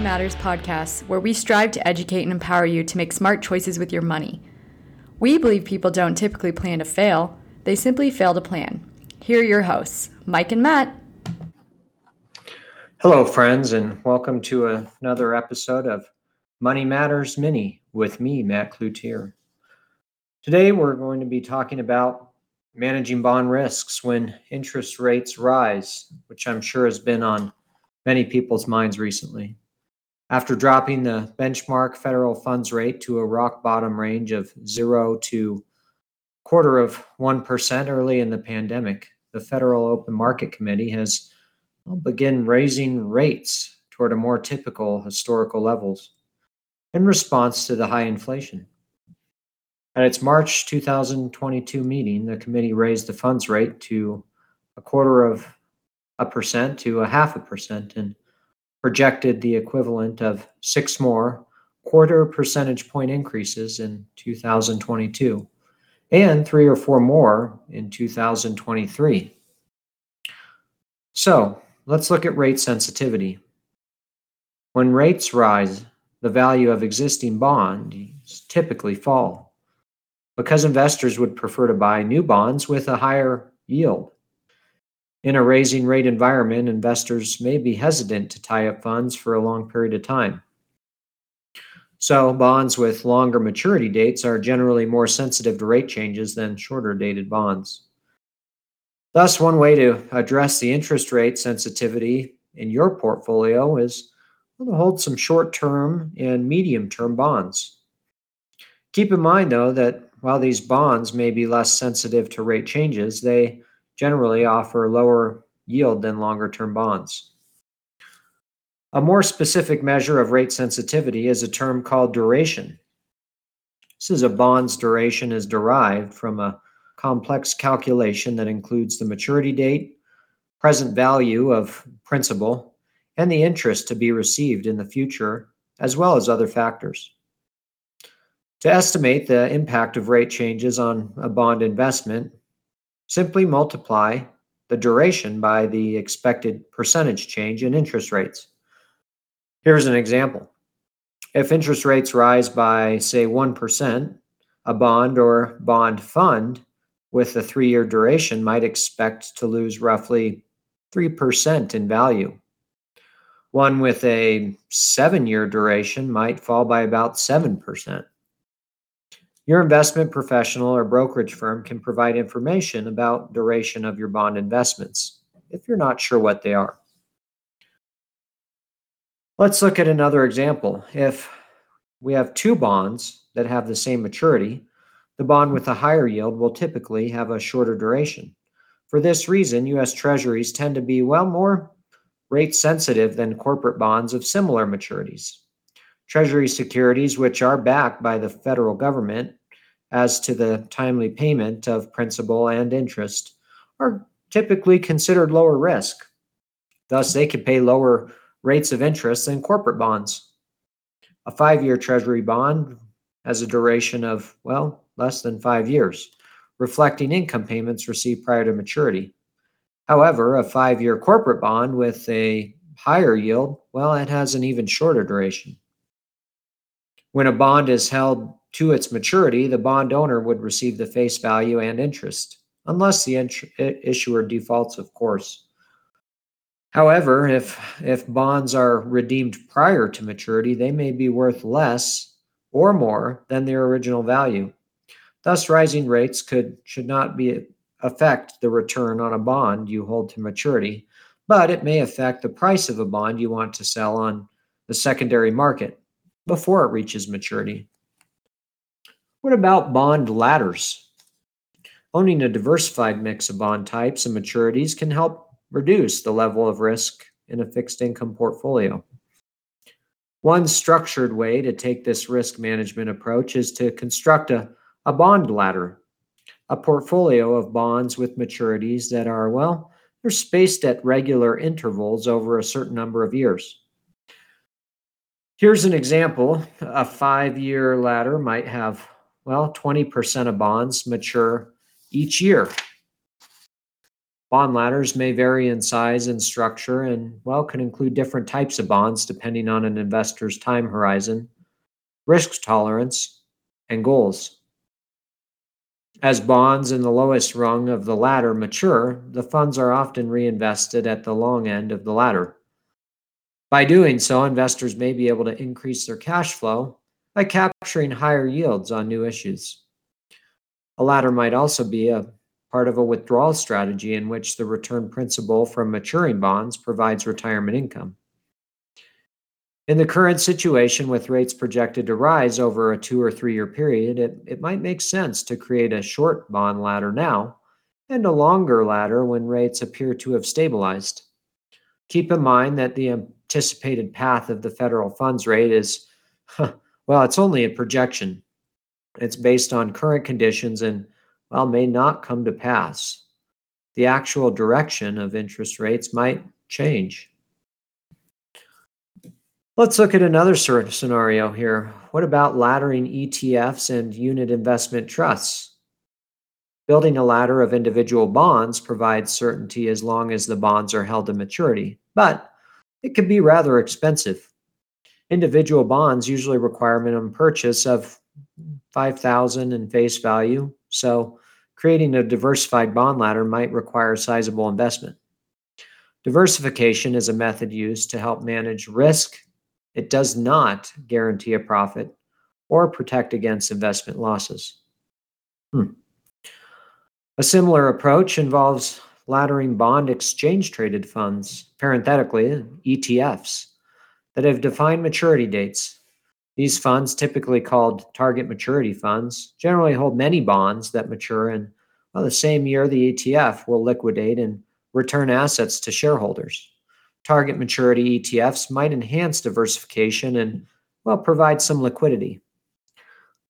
Matters podcast, where we strive to educate and empower you to make smart choices with your money. We believe people don't typically plan to fail, they simply fail to plan. Here are your hosts, Mike and Matt. Hello, friends, and welcome to another episode of Money Matters Mini with me, Matt Cloutier. Today, we're going to be talking about managing bond risks when interest rates rise, which I'm sure has been on many people's minds recently. After dropping the benchmark federal funds rate to a rock bottom range of zero to quarter of 1% early in the pandemic, the Federal Open Market Committee has begun raising rates toward a more typical historical levels in response to the high inflation. At its March 2022 meeting, the committee raised the funds rate to a quarter of a percent to a half a percent and projected the equivalent of six more quarter percentage point increases in 2022 and three or four more in 2023. So let's look at rate sensitivity. When rates rise, the value of existing bonds typically fall because investors would prefer to buy new bonds with a higher yield. In a raising rate environment, investors may be hesitant to tie up funds for a long period of time. So, bonds with longer maturity dates are generally more sensitive to rate changes than shorter dated bonds. Thus, one way to address the interest rate sensitivity in your portfolio is to hold some short term and medium term bonds. Keep in mind, though, that while these bonds may be less sensitive to rate changes, they generally offer lower yield than longer term bonds. A more specific measure of rate sensitivity is a term called duration. This is a bond's duration is derived from a complex calculation that includes the maturity date, present value of principal, and the interest to be received in the future, as well as other factors. To estimate the impact of rate changes on a bond investment, Simply multiply the duration by the expected percentage change in interest rates. Here's an example. If interest rates rise by, say, 1%, a bond or bond fund with a three year duration might expect to lose roughly 3% in value. One with a seven year duration might fall by about 7%. Your investment professional or brokerage firm can provide information about duration of your bond investments if you're not sure what they are. Let's look at another example. If we have two bonds that have the same maturity, the bond with a higher yield will typically have a shorter duration. For this reason, US Treasuries tend to be well more rate sensitive than corporate bonds of similar maturities. Treasury securities, which are backed by the federal government, as to the timely payment of principal and interest are typically considered lower risk. Thus, they could pay lower rates of interest than corporate bonds. A five year Treasury bond has a duration of, well, less than five years, reflecting income payments received prior to maturity. However, a five year corporate bond with a higher yield, well, it has an even shorter duration. When a bond is held to its maturity, the bond owner would receive the face value and interest, unless the issuer defaults, of course. However, if, if bonds are redeemed prior to maturity, they may be worth less or more than their original value. Thus, rising rates could should not be affect the return on a bond you hold to maturity, but it may affect the price of a bond you want to sell on the secondary market before it reaches maturity. What about bond ladders? Owning a diversified mix of bond types and maturities can help reduce the level of risk in a fixed income portfolio. One structured way to take this risk management approach is to construct a, a bond ladder, a portfolio of bonds with maturities that are, well, they're spaced at regular intervals over a certain number of years. Here's an example. A five year ladder might have well, 20% of bonds mature each year. Bond ladders may vary in size and structure and, well, can include different types of bonds depending on an investor's time horizon, risk tolerance, and goals. As bonds in the lowest rung of the ladder mature, the funds are often reinvested at the long end of the ladder. By doing so, investors may be able to increase their cash flow by capturing higher yields on new issues. A ladder might also be a part of a withdrawal strategy in which the return principal from maturing bonds provides retirement income. In the current situation, with rates projected to rise over a two or three year period, it, it might make sense to create a short bond ladder now and a longer ladder when rates appear to have stabilized. Keep in mind that the anticipated path of the federal funds rate is, well, it's only a projection. It's based on current conditions and well, may not come to pass. The actual direction of interest rates might change. Let's look at another scenario here. What about laddering ETFs and unit investment trusts? Building a ladder of individual bonds provides certainty as long as the bonds are held to maturity, but it can be rather expensive. Individual bonds usually require minimum purchase of 5000 in face value, so creating a diversified bond ladder might require sizable investment. Diversification is a method used to help manage risk. It does not guarantee a profit or protect against investment losses. Hmm. A similar approach involves laddering bond exchange traded funds, parenthetically, ETFs, that have defined maturity dates these funds, typically called target maturity funds, generally hold many bonds that mature in well, the same year the ETF will liquidate and return assets to shareholders. Target maturity ETFs might enhance diversification and well provide some liquidity.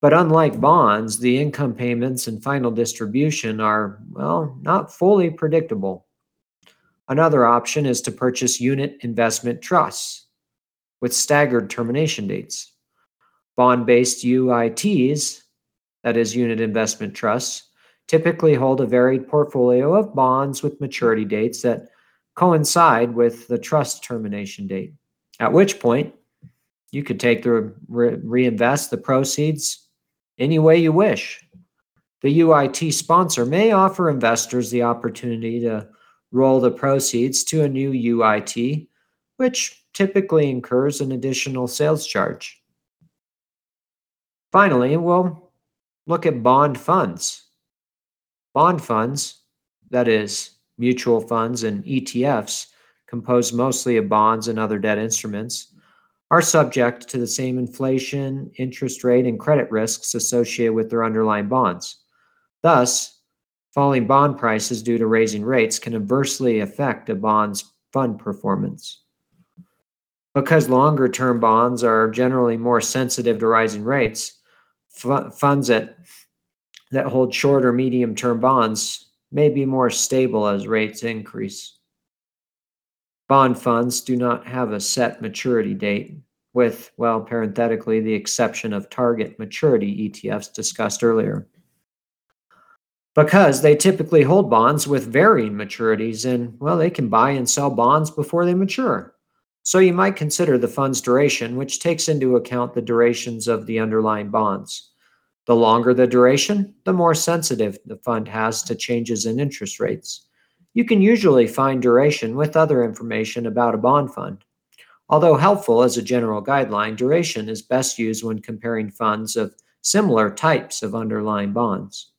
But unlike bonds, the income payments and final distribution are well not fully predictable. Another option is to purchase unit investment trusts with staggered termination dates. Bond based UITs, that is, unit investment trusts, typically hold a varied portfolio of bonds with maturity dates that coincide with the trust termination date, at which point you could take the re- reinvest the proceeds any way you wish. The UIT sponsor may offer investors the opportunity to roll the proceeds to a new UIT, which typically incurs an additional sales charge. Finally, we'll look at bond funds. Bond funds, that is, mutual funds and ETFs, composed mostly of bonds and other debt instruments, are subject to the same inflation, interest rate, and credit risks associated with their underlying bonds. Thus, falling bond prices due to raising rates can adversely affect a bond's fund performance. Because longer term bonds are generally more sensitive to rising rates, funds that that hold short or medium term bonds may be more stable as rates increase. Bond funds do not have a set maturity date, with, well, parenthetically, the exception of target maturity ETFs discussed earlier. Because they typically hold bonds with varying maturities and, well, they can buy and sell bonds before they mature. So you might consider the fund's duration, which takes into account the durations of the underlying bonds. The longer the duration, the more sensitive the fund has to changes in interest rates. You can usually find duration with other information about a bond fund. Although helpful as a general guideline, duration is best used when comparing funds of similar types of underlying bonds.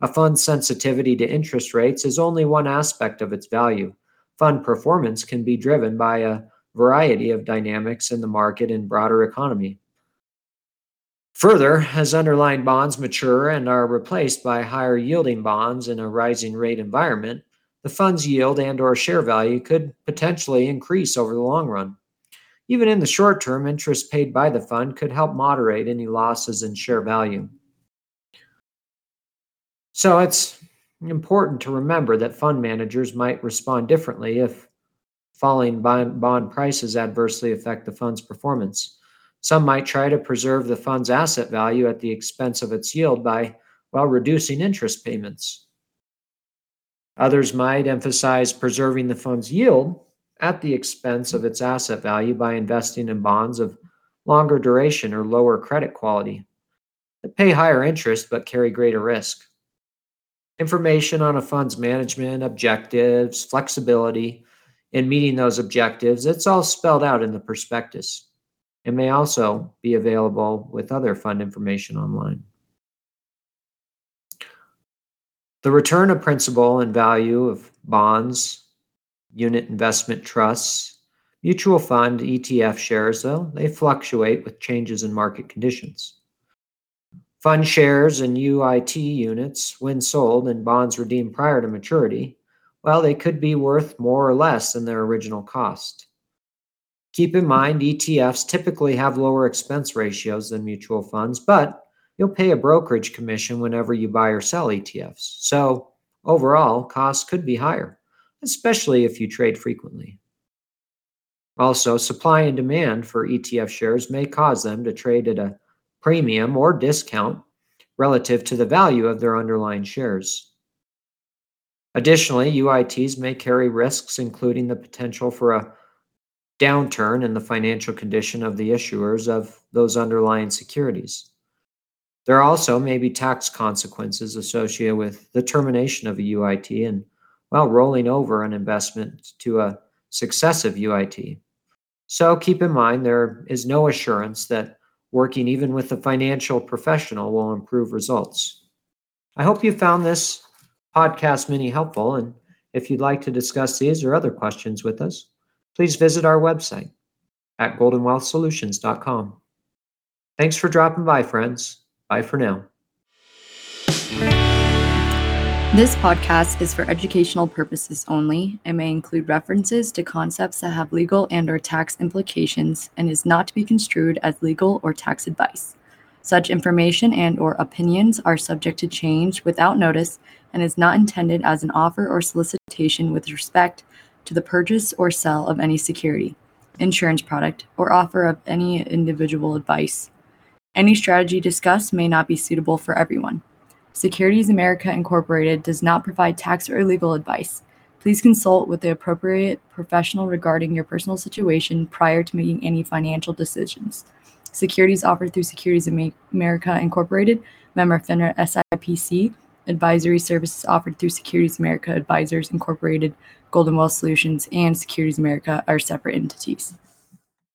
A fund's sensitivity to interest rates is only one aspect of its value. Fund performance can be driven by a variety of dynamics in the market and broader economy. Further, as underlying bonds mature and are replaced by higher yielding bonds in a rising rate environment, the fund's yield and or share value could potentially increase over the long run. Even in the short term, interest paid by the fund could help moderate any losses in share value. So it's important to remember that fund managers might respond differently if falling bond prices adversely affect the fund's performance. Some might try to preserve the fund's asset value at the expense of its yield by, well, reducing interest payments. Others might emphasize preserving the fund's yield at the expense of its asset value by investing in bonds of longer duration or lower credit quality that pay higher interest but carry greater risk. Information on a fund's management, objectives, flexibility in meeting those objectives, it's all spelled out in the prospectus. It may also be available with other fund information online. The return of principal and value of bonds, unit investment trusts, mutual fund, ETF shares, though, they fluctuate with changes in market conditions. Fund shares and UIT units, when sold and bonds redeemed prior to maturity, well, they could be worth more or less than their original cost. Keep in mind, ETFs typically have lower expense ratios than mutual funds, but you'll pay a brokerage commission whenever you buy or sell ETFs. So, overall, costs could be higher, especially if you trade frequently. Also, supply and demand for ETF shares may cause them to trade at a premium or discount relative to the value of their underlying shares. Additionally, UITs may carry risks, including the potential for a downturn in the financial condition of the issuers of those underlying securities. There are also maybe tax consequences associated with the termination of a UIT and, well, rolling over an investment to a successive UIT. So keep in mind there is no assurance that working even with a financial professional will improve results. I hope you found this podcast mini helpful. And if you'd like to discuss these or other questions with us, please visit our website at goldenwealthsolutions.com. Thanks for dropping by, friends. Bye for now. This podcast is for educational purposes only and may include references to concepts that have legal and or tax implications and is not to be construed as legal or tax advice. Such information and or opinions are subject to change without notice and is not intended as an offer or solicitation with respect to the purchase or sale of any security, insurance product, or offer of any individual advice. Any strategy discussed may not be suitable for everyone. Securities America Incorporated does not provide tax or legal advice. Please consult with the appropriate professional regarding your personal situation prior to making any financial decisions. Securities offered through Securities America Incorporated, member FINRA SIPC. Advisory services offered through Securities America Advisors Incorporated, Golden Wealth Solutions, and Securities America are separate entities.